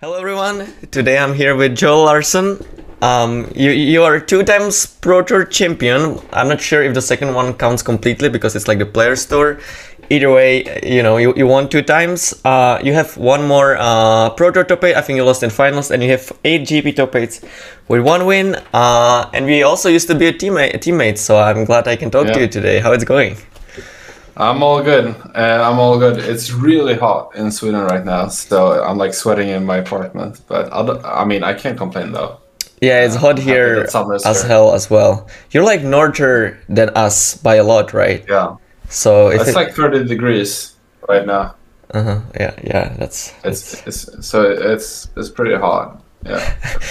Hello everyone. Today I'm here with Joel Larsson. Um, you you are two times Pro Tour champion. I'm not sure if the second one counts completely because it's like the player Tour. Either way, you know you, you won two times. Uh, you have one more uh, Pro Tour top eight. I think you lost in finals, and you have eight GP top eights with one win. Uh, and we also used to be a teammate, teammates, so I'm glad I can talk to you today. How it's going? I'm all good. Uh, I'm all good. It's really hot in Sweden right now, so I'm like sweating in my apartment. But I, I mean, I can't complain though. Yeah, it's hot here as here. hell as well. You're like norther than us by a lot, right? Yeah, So it's it, like 30 degrees right now. uh-huh, yeah, yeah, that's It's, it's so it's it's pretty hot. Yeah,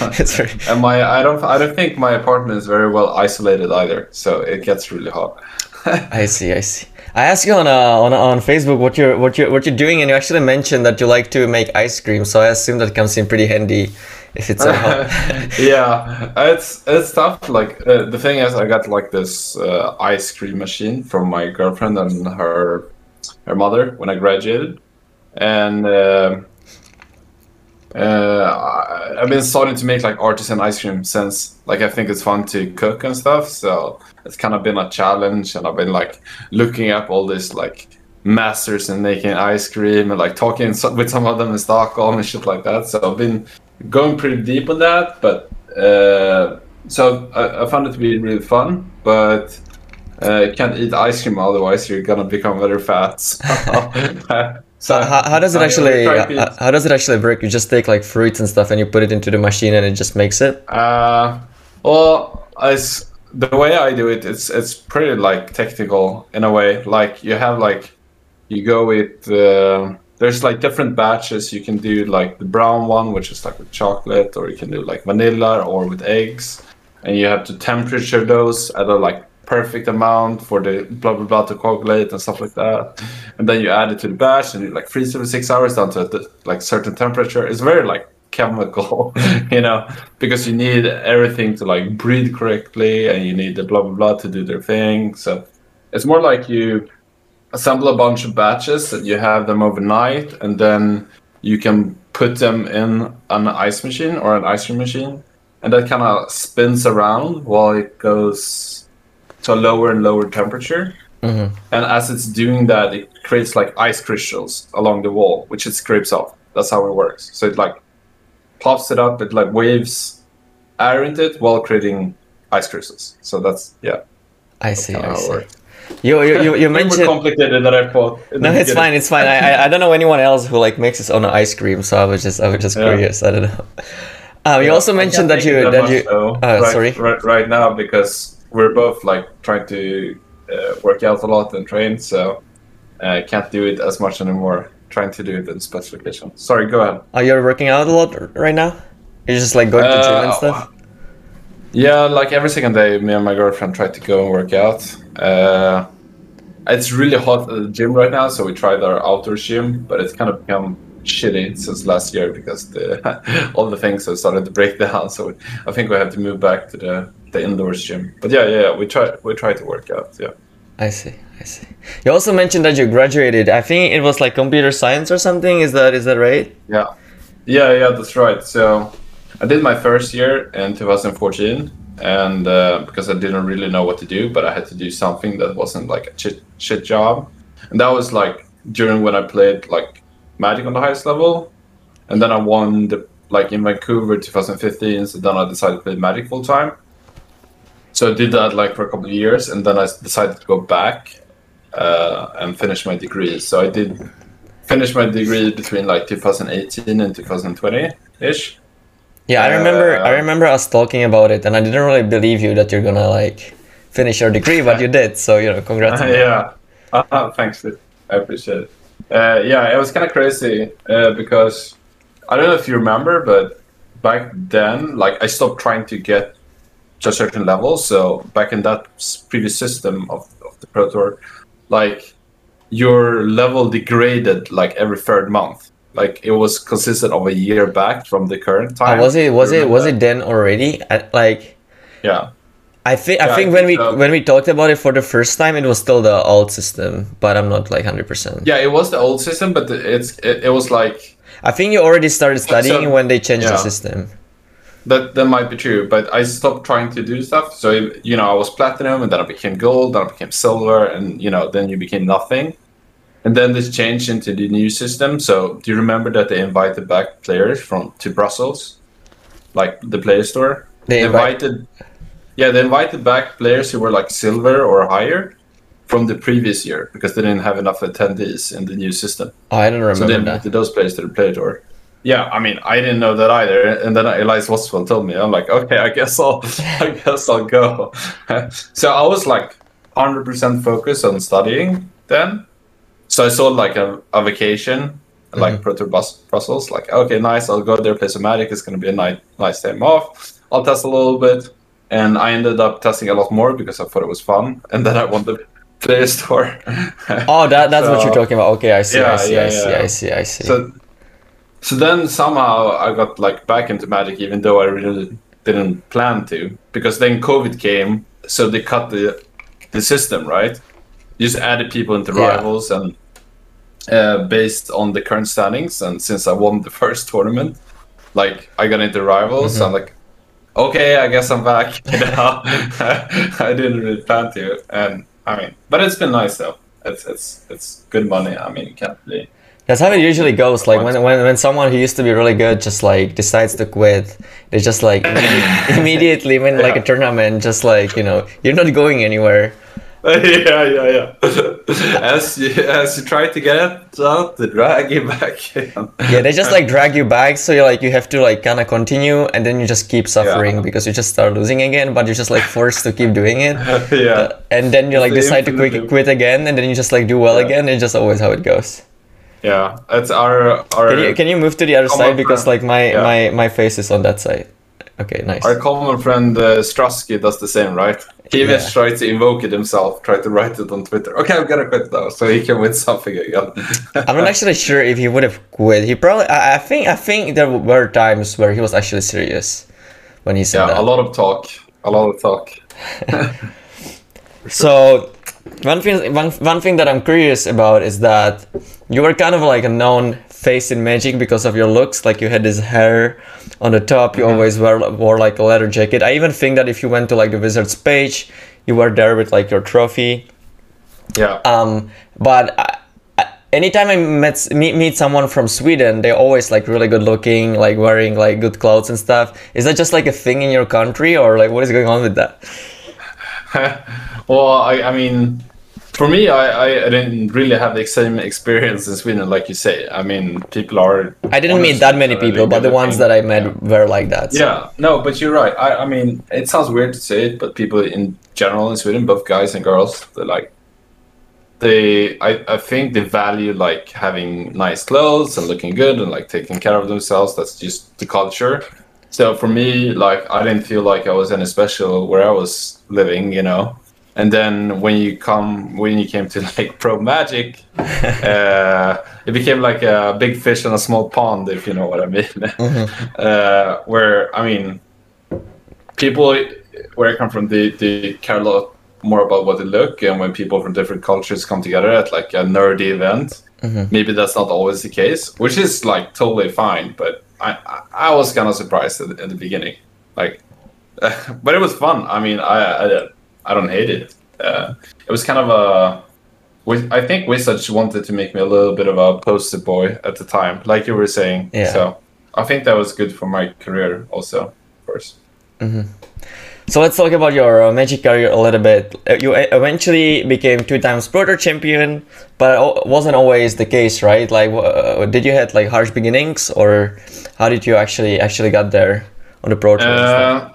it's very, and my I don't I don't think my apartment is very well isolated either, so it gets really hot. I see, I see. I asked you on uh, on on Facebook what you're what you what you're doing, and you actually mentioned that you like to make ice cream. So I assume that comes in pretty handy if it's yeah, it's it's tough. Like uh, the thing is, I got like this uh, ice cream machine from my girlfriend and her her mother when I graduated, and uh, uh, I've been starting to make like artisan ice cream since. Like I think it's fun to cook and stuff, so it's kind of been a challenge, and I've been like looking up all this like masters in making ice cream and like talking so- with some of them in Stockholm and shit like that. So I've been going pretty deep on that, but uh, so I, I found it to be really fun, but. Uh, you can't eat ice cream otherwise you're gonna become very fat. So, So how, how does it I- actually eat- how does it actually work? You just take like fruits and stuff and you put it into the machine and it just makes it. Uh, well, as the way I do it, it's it's pretty like technical in a way. Like you have like you go with uh, there's like different batches. You can do like the brown one, which is like with chocolate, or you can do like vanilla or with eggs, and you have to temperature those at a like perfect amount for the blah blah blah to coagulate and stuff like that. And then you add it to the batch and you like freeze it for six hours down to a like certain temperature. It's very like chemical, you know, because you need everything to like breathe correctly and you need the blah blah blah to do their thing. So it's more like you assemble a bunch of batches and you have them overnight and then you can put them in an ice machine or an ice cream machine and that kind of spins around while it goes to a lower and lower temperature hmm and as it's doing that it creates like ice crystals along the wall which it scrapes off that's how it works so it like pops it up it like waves air into it while creating ice crystals so that's yeah I see. I see. works. You you you, you mentioned. complicated than I thought. in the No, it's fine. It's fine. I, I don't know anyone else who like makes his own ice cream, so I was just I was just Yeah. curious. I don't know. Um, you Yeah, also mentioned that you that much, you. though, uh, right, sorry. right, right now because we're both like trying to uh, work out a lot and train, so I can't do it as much anymore. Trying to do it in specification. Sorry, go ahead. Are you working out a lot right now? You're just like going to gym and Uh, stuff. Yeah, like every second day, me and my girlfriend try to go and work out. Uh, it's really hot at the gym right now, so we tried our outdoor gym, but it's kind of become shitty since last year because the all the things have started to break down. So I think we have to move back to the the indoors gym. But yeah, yeah, yeah, we try we try to work out. Yeah. I see. I see. You also mentioned that you graduated. I think it was like computer science or something. Is that is that right? Yeah, yeah, yeah. That's right. So I did my first year in 2014, and uh, because I didn't really know what to do, but I had to do something that wasn't like a shit, job, and that was like during when I played like Magic on the highest level, and then I won the like in Vancouver 2015. So then I decided to play Magic full time. So I did that like for a couple of years, and then I decided to go back uh, and finish my degree. So I did finish my degree between like 2018 and 2020 ish. Yeah, I remember. I Uh, remember us talking about it, and I didn't really believe you that you're gonna like finish your degree, but you did. So you know, congrats. on that. yeah. Uh, thanks, dude. I appreciate it. Uh, yeah, it was kind of crazy uh, because I don't know if you remember, but back then, like I stopped trying to get to a certain level. So back in that previous system of, of the Pro Tour, like your level degraded like every third month. Like it was consistent of a year back from the current Uh, time. was it was it was that? it then already? At, like Yeah. I think I Yeah, I think when we think so. when we talked about it for the first time, it was still the old system, but I'm not like hundred percent. Yeah, it was the old system, but it's it, it was like I think you already started studying when they changed the system. that. That might be true, but I stopped trying to do stuff. So you know, I was platinum, and then I became gold, then I became silver, and you know, then you became nothing. And then this changed into the new system. So do you remember that they invited back players from to Brussels, like the Players Tour? They They invite- invited, yeah, they invited back players who were like silver or higher from the previous year because they didn't have enough attendees in the new system. Oh, I don't remember. So they remember that. invited those players to the Play Tour. Yeah, I mean, I didn't know that either, and then Elias Watsfeldt told me. I'm like, okay, I guess I'll, I guess I'll go. so I was like, hundred percent focused on studying then. So I saw like a, a vacation, like mm-hmm. Pro Tour Bus, Brussels. Like, okay, nice. I'll go there, play some Magic. It's gonna be a nice, nice time off. I'll test a little bit, and I ended up testing a lot more because I thought it was fun, and then I won the Players Tour. Oh, that that's what you're talking about. Okay, I see, I Yeah, see, I yeah, see, yeah. I see, I see. So, so then somehow I got like back into Magic, even though I really didn't plan to, because then COVID came, so they cut the the system right. Just added people into Yeah. rivals and uh, based on the current standings, and since I won the first tournament, like I got into rivals, Mm-hmm. I'm like, okay, I guess I'm back. You know, I didn't really plan to, and I mean, but it's been nice though. It's it's it's good money. I mean, you can't really. That's how it usually goes. Like when, when when someone who used to be really good just like decides to quit, they just like immediately win like a tournament. Just like you know, you're not going anywhere. yeah, yeah, yeah. as you as you try to get it out, they drag you back. in. Yeah, they just like drag you back, so you like you have to like kind of continue, and then you just keep suffering Yeah. because you just start losing again. But you're just like forced to keep doing it, yeah. Uh, and then you like the decide to quit, quit again, and then you just like do well Yeah. again. It's just always how it goes. Yeah, it's our our Can you can you move to the other side because like my Yeah. my my face is on that side. Okay, nice. our common friend uh, Strasky does the same, right? He even Yeah. tried to invoke it himself, tried to write it on Twitter. Okay, I'm gonna quit now, so he can win something again. I'm not actually sure if he would have quit. He probably. I, I think. I think there were times where he was actually serious when he said yeah, that. a lot of talk, a lot of talk. So one thing, one, one thing that I'm curious about is that you were kind of like a known face in Magic because of your looks. Like you had this hair on the top. You always wore wore like a leather jacket. I even think that if you went to like the Wizards page, you were there with like your trophy. Yeah. Um, but I, I, anytime I met meet, meet someone from Sweden, they're always like really good looking, like wearing like good clothes and stuff. Is that just like a thing in your country, or like what is going on with that? well, I, I mean, for me, I, I, didn't really have the same experience in Sweden, like you say. I mean, people are. I didn't meet that many people, uh, but the ones that I met Yeah. were like that. so- Yeah, no, but you're right. I, I mean, it sounds weird to say it, but people in general in Sweden, both guys and girls, they like, they, I, I think they value like having nice clothes and looking good and like taking care of themselves. That's just the culture. So for me, like, I didn't feel like I was any special where I was living, you know. And then when you come, when you came to like pro magic, uh, it became like a big fish in a small pond, if you know what I mean. uh, where I mean, people where I come from, they, they care a lot more about what they look, and when people from different cultures come together at like a nerdy event, maybe that's not always the case, which is like totally fine. But I I, I was kind of surprised at, at the beginning, like, but it was fun. I mean, I I, I don't hate it. Uh, it was kind of a. I think Wizards wanted to make me a little bit of a poster boy at the time, like you were saying. Yeah. So I think that was good for my career, also, of course. So let's talk about your uh, Magic career a little bit. Uh, You eventually became two times Pro Tour champion, but it wasn't always the case, right? Like, uh, did you had like harsh beginnings, or how did you actually actually got there on the Pro Tour? Uh,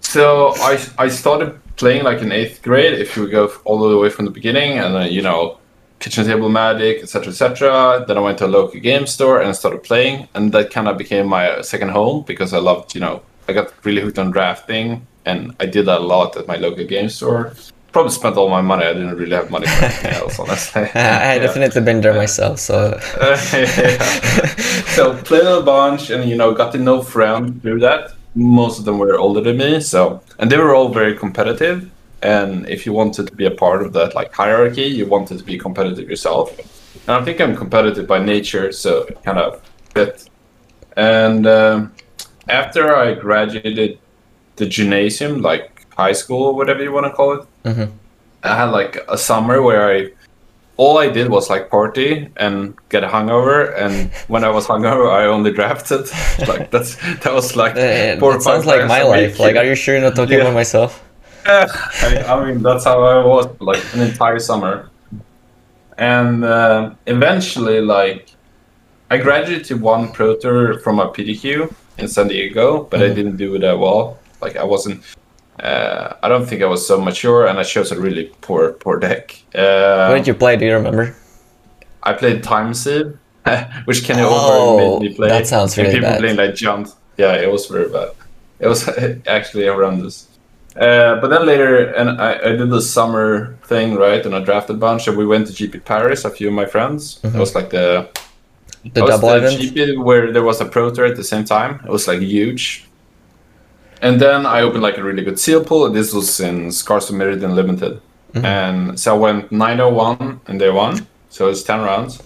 so I I started playing like in eighth grade. If you go all the way from the beginning, and then you know, kitchen table magic, etc., etc. Then I went to a local game store and started playing, and that kind of became my second home because I loved, you know, I got really hooked on drafting, and I did that a lot at my local game store. Probably spent all my money. I didn't really have money for anything else, honestly. I had Yeah. definitely been there myself, so Uh, so played a bunch and you know got to know friends through that most of them were older than me. So and they were all very competitive. And if you wanted to be a part of that like hierarchy, you wanted to be competitive yourself. And I think I'm competitive by nature, so kind of fit. And um, after I graduated the gymnasium, like high school or whatever you want to call it, Mhm. I had like a summer where I all I did was like party and get a hungover. And when I was hungover, I only drafted. like that's that was like four sounds like my life. Like, are you sure you're not talking Yeah. about myself? I, I mean, that's how I was like an entire summer. And uh, eventually, like, I graduated one pro tour from a PTQ in San Diego, but I Mhm. didn't do it that well. Like, I wasn't. Uh, I don't think I was so mature, and I chose a really poor, poor deck. Uh, What did you play? Do you remember? I played Time Sieve, which Kenny Oh, Over made me play. that sounds and really people bad. playing like Jund. Yeah, it was very bad. It was actually horrendous. Uh, but then later, and I, I did the summer thing, right? And I drafted a bunch, and we went to GP Paris. A few of my friends. It was like the Mm-hmm. The double the event? GP where there was a pro tour at the same time. It was like huge. And then I opened like a really good seal pool. This was in Scars of Mirrodin Limited. Mm-hmm. And so I went 901 in day one. So it's 10 rounds.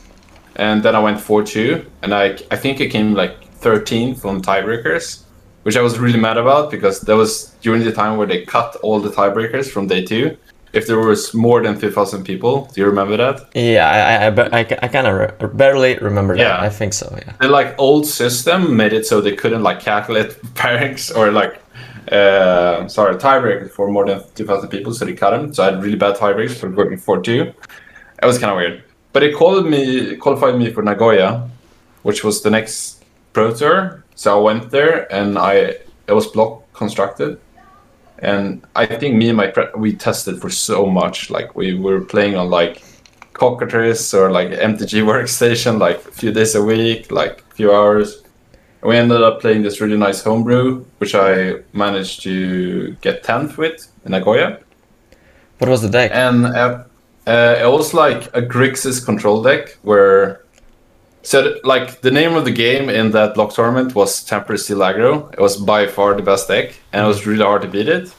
And then I went 4 2. And I, I think I came like 13th on tiebreakers, which I was really mad about because that was during the time where they cut all the tiebreakers from day two. If there was more than 2,000 people, do you remember that? Yeah, I, I, I, I, I kind of re- barely remember that. Yeah. I think so. Yeah. the like old system made it so they couldn't like calculate pairings or like uh sorry tiebreakers for more than 2000 people so they cut them so i had really bad tiebreakers for working 4-2 it was kind of weird. But it called me qualified me for nagoya which was the next pro tour. So i went there and i it was block constructed. And i think me and my pre- we tested for so much. Like we were playing on like Cockatrice or like MTG workstation like a few days a week, like a few hours. We ended up playing this really nice homebrew, which I managed to get 10th with in Nagoya. What was the deck? And uh, uh, it was like a Grixis control deck where. So, like, the name of the game in that block tournament was Tempered Steel Aggro. It was by far the best deck, and it was really hard to beat it.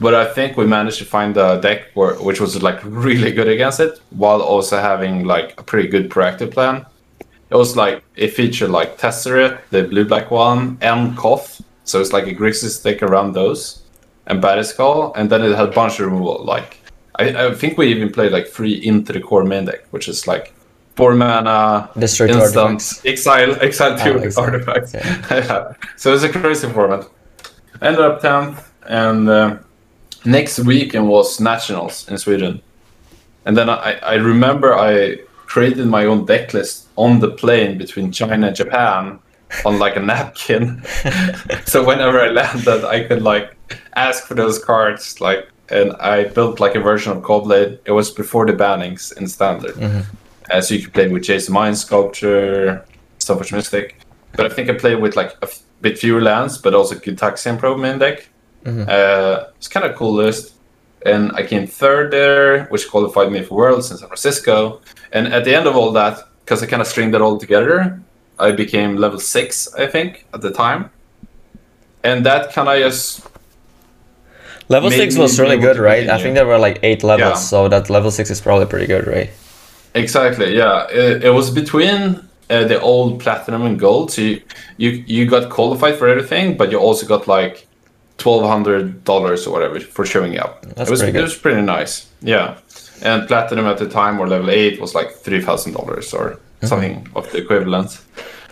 But I think we managed to find a deck where, which was like really good against it, while also having like a pretty good proactive plan. It was like it featured like Tezzeret, the blue black one, and Koth. So it's like a Grixis deck around those, and Batterskull, and then it had a bunch of removal. Like I, I think we even played like three into the core main deck, which is like four mana, Destroy instant, exile, exile two Oh, exile. artifacts. Yeah. Yeah. So it's a crazy format. Ended up tenth, and uh, next weekend was nationals in Sweden. And then I, I remember I created my own deck list on the plane between China and Japan on like a napkin. so whenever I landed, I could like ask for those cards. Like, and I built like a version of Caw-Blade. It was before the bannings in standard, uh, so you could play with Jace the Mind Sculptor, Stoneforge Mystic. But I think I played with like a f- bit fewer lands, but also Gitaxian Probe main deck. Uh, it's kind of cool list. And I came third there, which qualified me for Worlds in San Francisco. And at the end of all that, because I kind of stringed it all together, I became level six, I think, at the time. And that kind of just Level six was really good, right? I think there were like eight levels, Yeah. so that level six is probably pretty good, right? Exactly. Yeah, it, it was between uh, the old platinum and gold. So you, you you got qualified for everything, but you also got like twelve hundred dollars or whatever for showing up. That's it was it was pretty nice. Yeah, and platinum at the time or level eight was like three thousand dollars or Mm-hmm. something of the equivalent.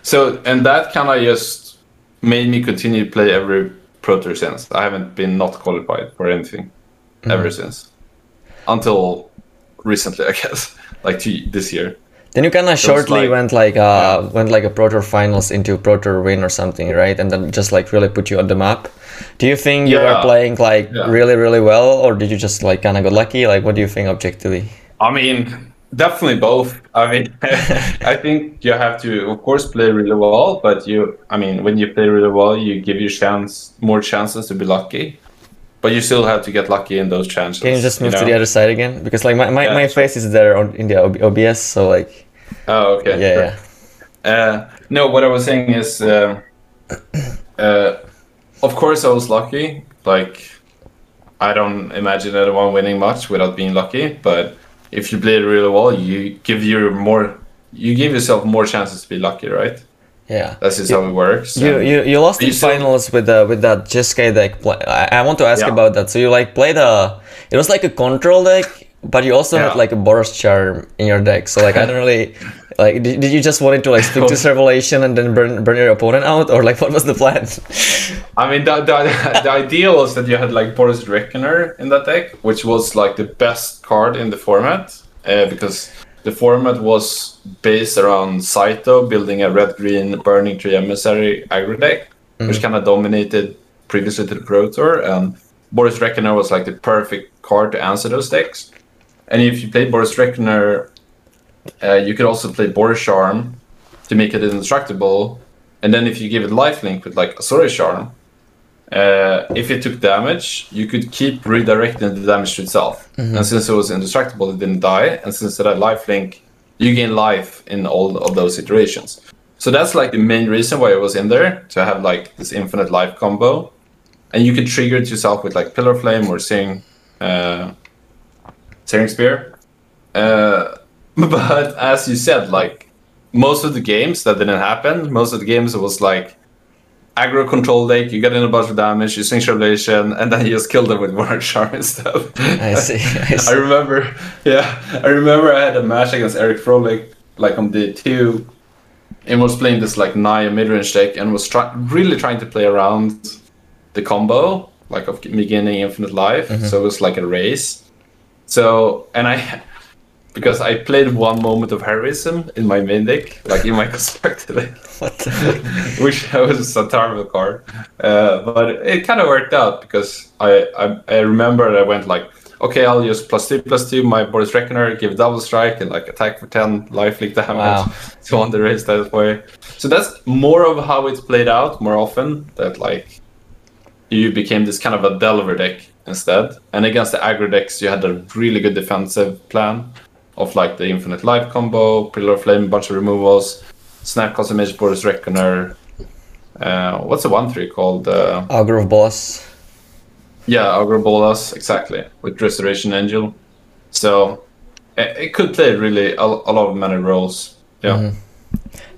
So and that kind of just made me continue to play every pro tour since. I haven't been not qualified for anything Mm-hmm. ever since until recently, I guess, like two, this year. Then you kind of shortly like- went like uh went like a Pro Tour finals into Pro Tour win or something, right? And then just like really put you on the map. Do you think you were playing like Yeah. really really well, or did you just like kind of got lucky? Like, what do you think objectively? I mean, definitely both. I mean, I think you have to, of course, play really well. But you, I mean, when you play really well, you give your chance more chances to be lucky. But you still have to get lucky in those chances. Can you just move to know? the other side again? Because like my, my, Yeah, my face is there on in the OBS, so like Oh, okay. yeah yeah. Uh, no, what I was saying is, uh, uh, of course, I was lucky. Like, I don't imagine anyone winning much without being lucky. But if you play it really well, you give your more, you give yourself more chances to be lucky, right? Yeah. That's just how it works. You, you, you lost in you still- finals with the with that Jeskai deck. Pla- I, I want to ask Yeah. about that. So you like played a, it was like a control deck, but you also had like a Boros charm in your deck. So like I don't really, like did, did you just wanted to like stick to Revelation and then burn burn your opponent out, or like what was the plan? I mean, the, the, the idea was that you had like Boros Reckoner in that deck, which was like the best card in the format uh, because the format was based around Saito building a red green burning tree emissary aggro deck, which kind of dominated previously to the Pro Tour. And Boros Reckoner was like the perfect card to answer those decks. And if you played Boros Reckoner, uh, you could also play Boros Charm to make it indestructible. And then if you give it lifelink with like Azorius Charm, uh, if it took damage, you could keep redirecting the damage to itself. And since it was indestructible, it didn't die. And since it had lifelink, you gain life in all of those situations. So that's like the main reason why it was in there to have like this infinite life combo. And you could trigger it yourself with like Pillar Flame or Sing, uh, Searing Spear. Uh, but as you said, like most of the games that didn't happen. Most of the games it was like aggro control deck. You get in a bunch of damage, you sing Revelation, and then you just kill them with Warren Charm and stuff. I see. I I remember, yeah, I remember I had a match against Eric Froehlich, like on day two, and was playing this like Naya mid-range deck and was try- really trying to play around the combo, like of beginning infinite life. Mm-hmm. So it was like a race. So and I, because I played one moment of heroism in my main deck, like in my constructed deck which was a terrible card. Uh, but it kind of worked out because I, I I remember I went like, okay, I'll use plus two plus two my Boros Reckoner, give double strike and like attack for ten lifelink damage Wow. to won the race that way. So that's more of how it's played out more often. That like you became this kind of a Delver deck instead, and against the aggro decks, you had a really good defensive plan of like the infinite life combo, Pillar of Flame, bunch of removals, Snap Image, Boros Reckoner. Uh, what's the one three called? Uh, Augur of Bolas? yeah, Augur of Bolas, exactly, with Restoration Angel. So it, it could play really a, a lot of many roles. Yeah.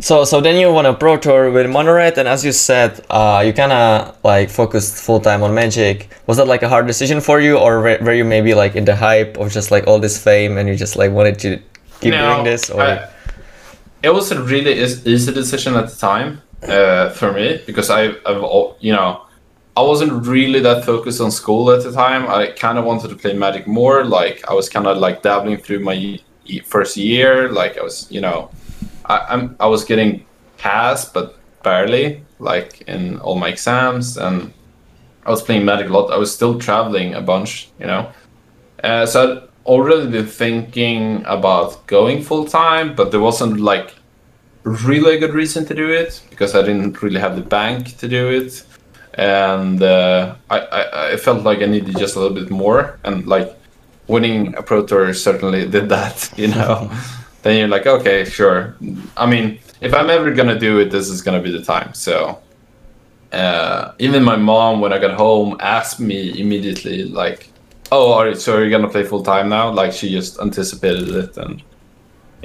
So so then you won a pro tour with Monoret, and as you said, uh, you kind of like focused full time on Magic. Was that like a hard decision for you, or were, were you maybe like in the hype of just like all this fame, and you just like wanted to keep No, doing this? Or I- it was a really is- easy decision at the time uh, for me because I, I've you know I wasn't really that focused on school at the time. I kind of wanted to play Magic more. Like I was kind of like dabbling through my first year. Like I was, you know, I, I'm I was getting passed, but barely. Like in all my exams, and I was playing Magic a lot. I was still traveling a bunch, you know. Uh, so I'd already been thinking about going full time, but there wasn't like really a good reason to do it because I didn't really have the bank to do it, and uh, I, I I felt like I needed just a little bit more, and like winning a pro tour certainly did that, you know. Then you're like, okay, sure. I mean, if I'm ever gonna do it, this is gonna be the time. So. Uh, even my mom, when I got home, asked me immediately, like, "Oh, are you, so are you gonna play full time now?" Like she just anticipated it, and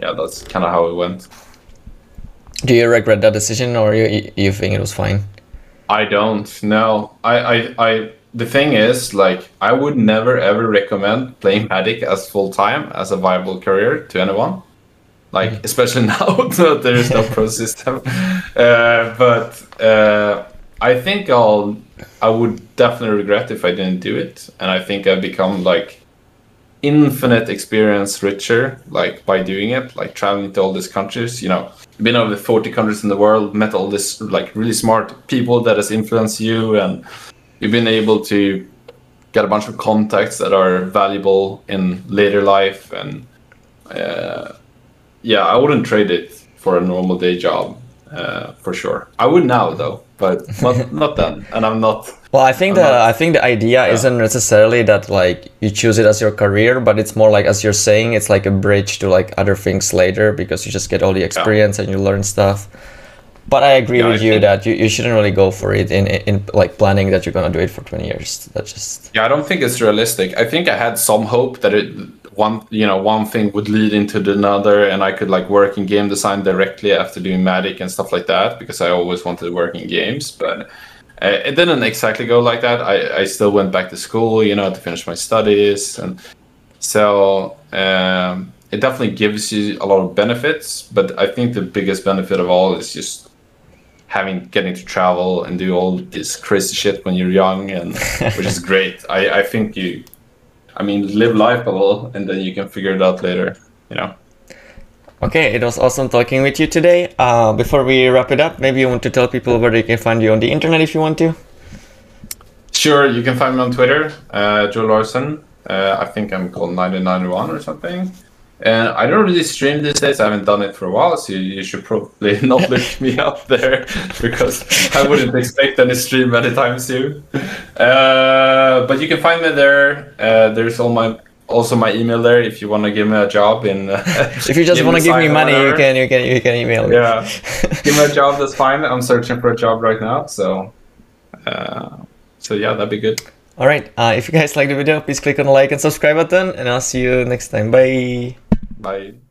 yeah, that's kind of how it went. do you regret that decision, or you you think it was fine? I don't No, I, I, I. The thing is, like, I would never ever recommend playing Magic as full time as a viable career to anyone. Like, especially now that there is no pro system. Uh, but uh, I think I'll. I would definitely regret if I didn't do it, and I think I've become like infinite experience richer like by doing it like traveling to all these countries you know been over 40 countries in the world met all this like really smart people that has influenced you and you've been able to get a bunch of contacts that are valuable in later life and uh, yeah i wouldn't trade it for a normal day job uh, for sure i would now though but not, not then and i'm not Well, I think I'm the not- I think the idea isn't necessarily that like you choose it as your career, but it's more like as you're saying, it's like a bridge to like other things later because you just get all the experience and you learn stuff. But I agree Yeah, with I you think- that you, you shouldn't really go for it in in like planning that you're gonna do it for 20 years. That's just Yeah, I don't think it's realistic. I think I had some hope that it one you know one thing would lead into the another, and I could like work in game design directly after doing Magic and stuff like that because I always wanted to work in games. But it didn't exactly go like that. I I still went back to school, you know, to finish my studies, and so um, it definitely gives you a lot of benefits. But I think the biggest benefit of all is just having getting to travel and do all this crazy shit when you're young and which is great i i think you i mean live life a little and then you can figure it out later you know okay. It was awesome talking with you today. Uh, before we wrap it up, maybe you want to tell people where they can find you on the internet if you want to. sure you can find me on twitter uh joe larson uh, i think i'm called 991 or something and I don't really stream these days. I haven't done it for a while, so you, should probably not look me up there because I wouldn't expect any stream anytime soon. Uh, but you can find me there. Uh, there's all my also my email there if you want to give me a job in. Uh, If you just want to give me money, you can you can you can email me. Yeah, give me a job. That's fine. I'm searching for a job right now, so. Uh, so yeah, that'd be good. All right. Uh, if you guys like the video, please click on the like and subscribe button, and I'll see you next time. Bye. Bye.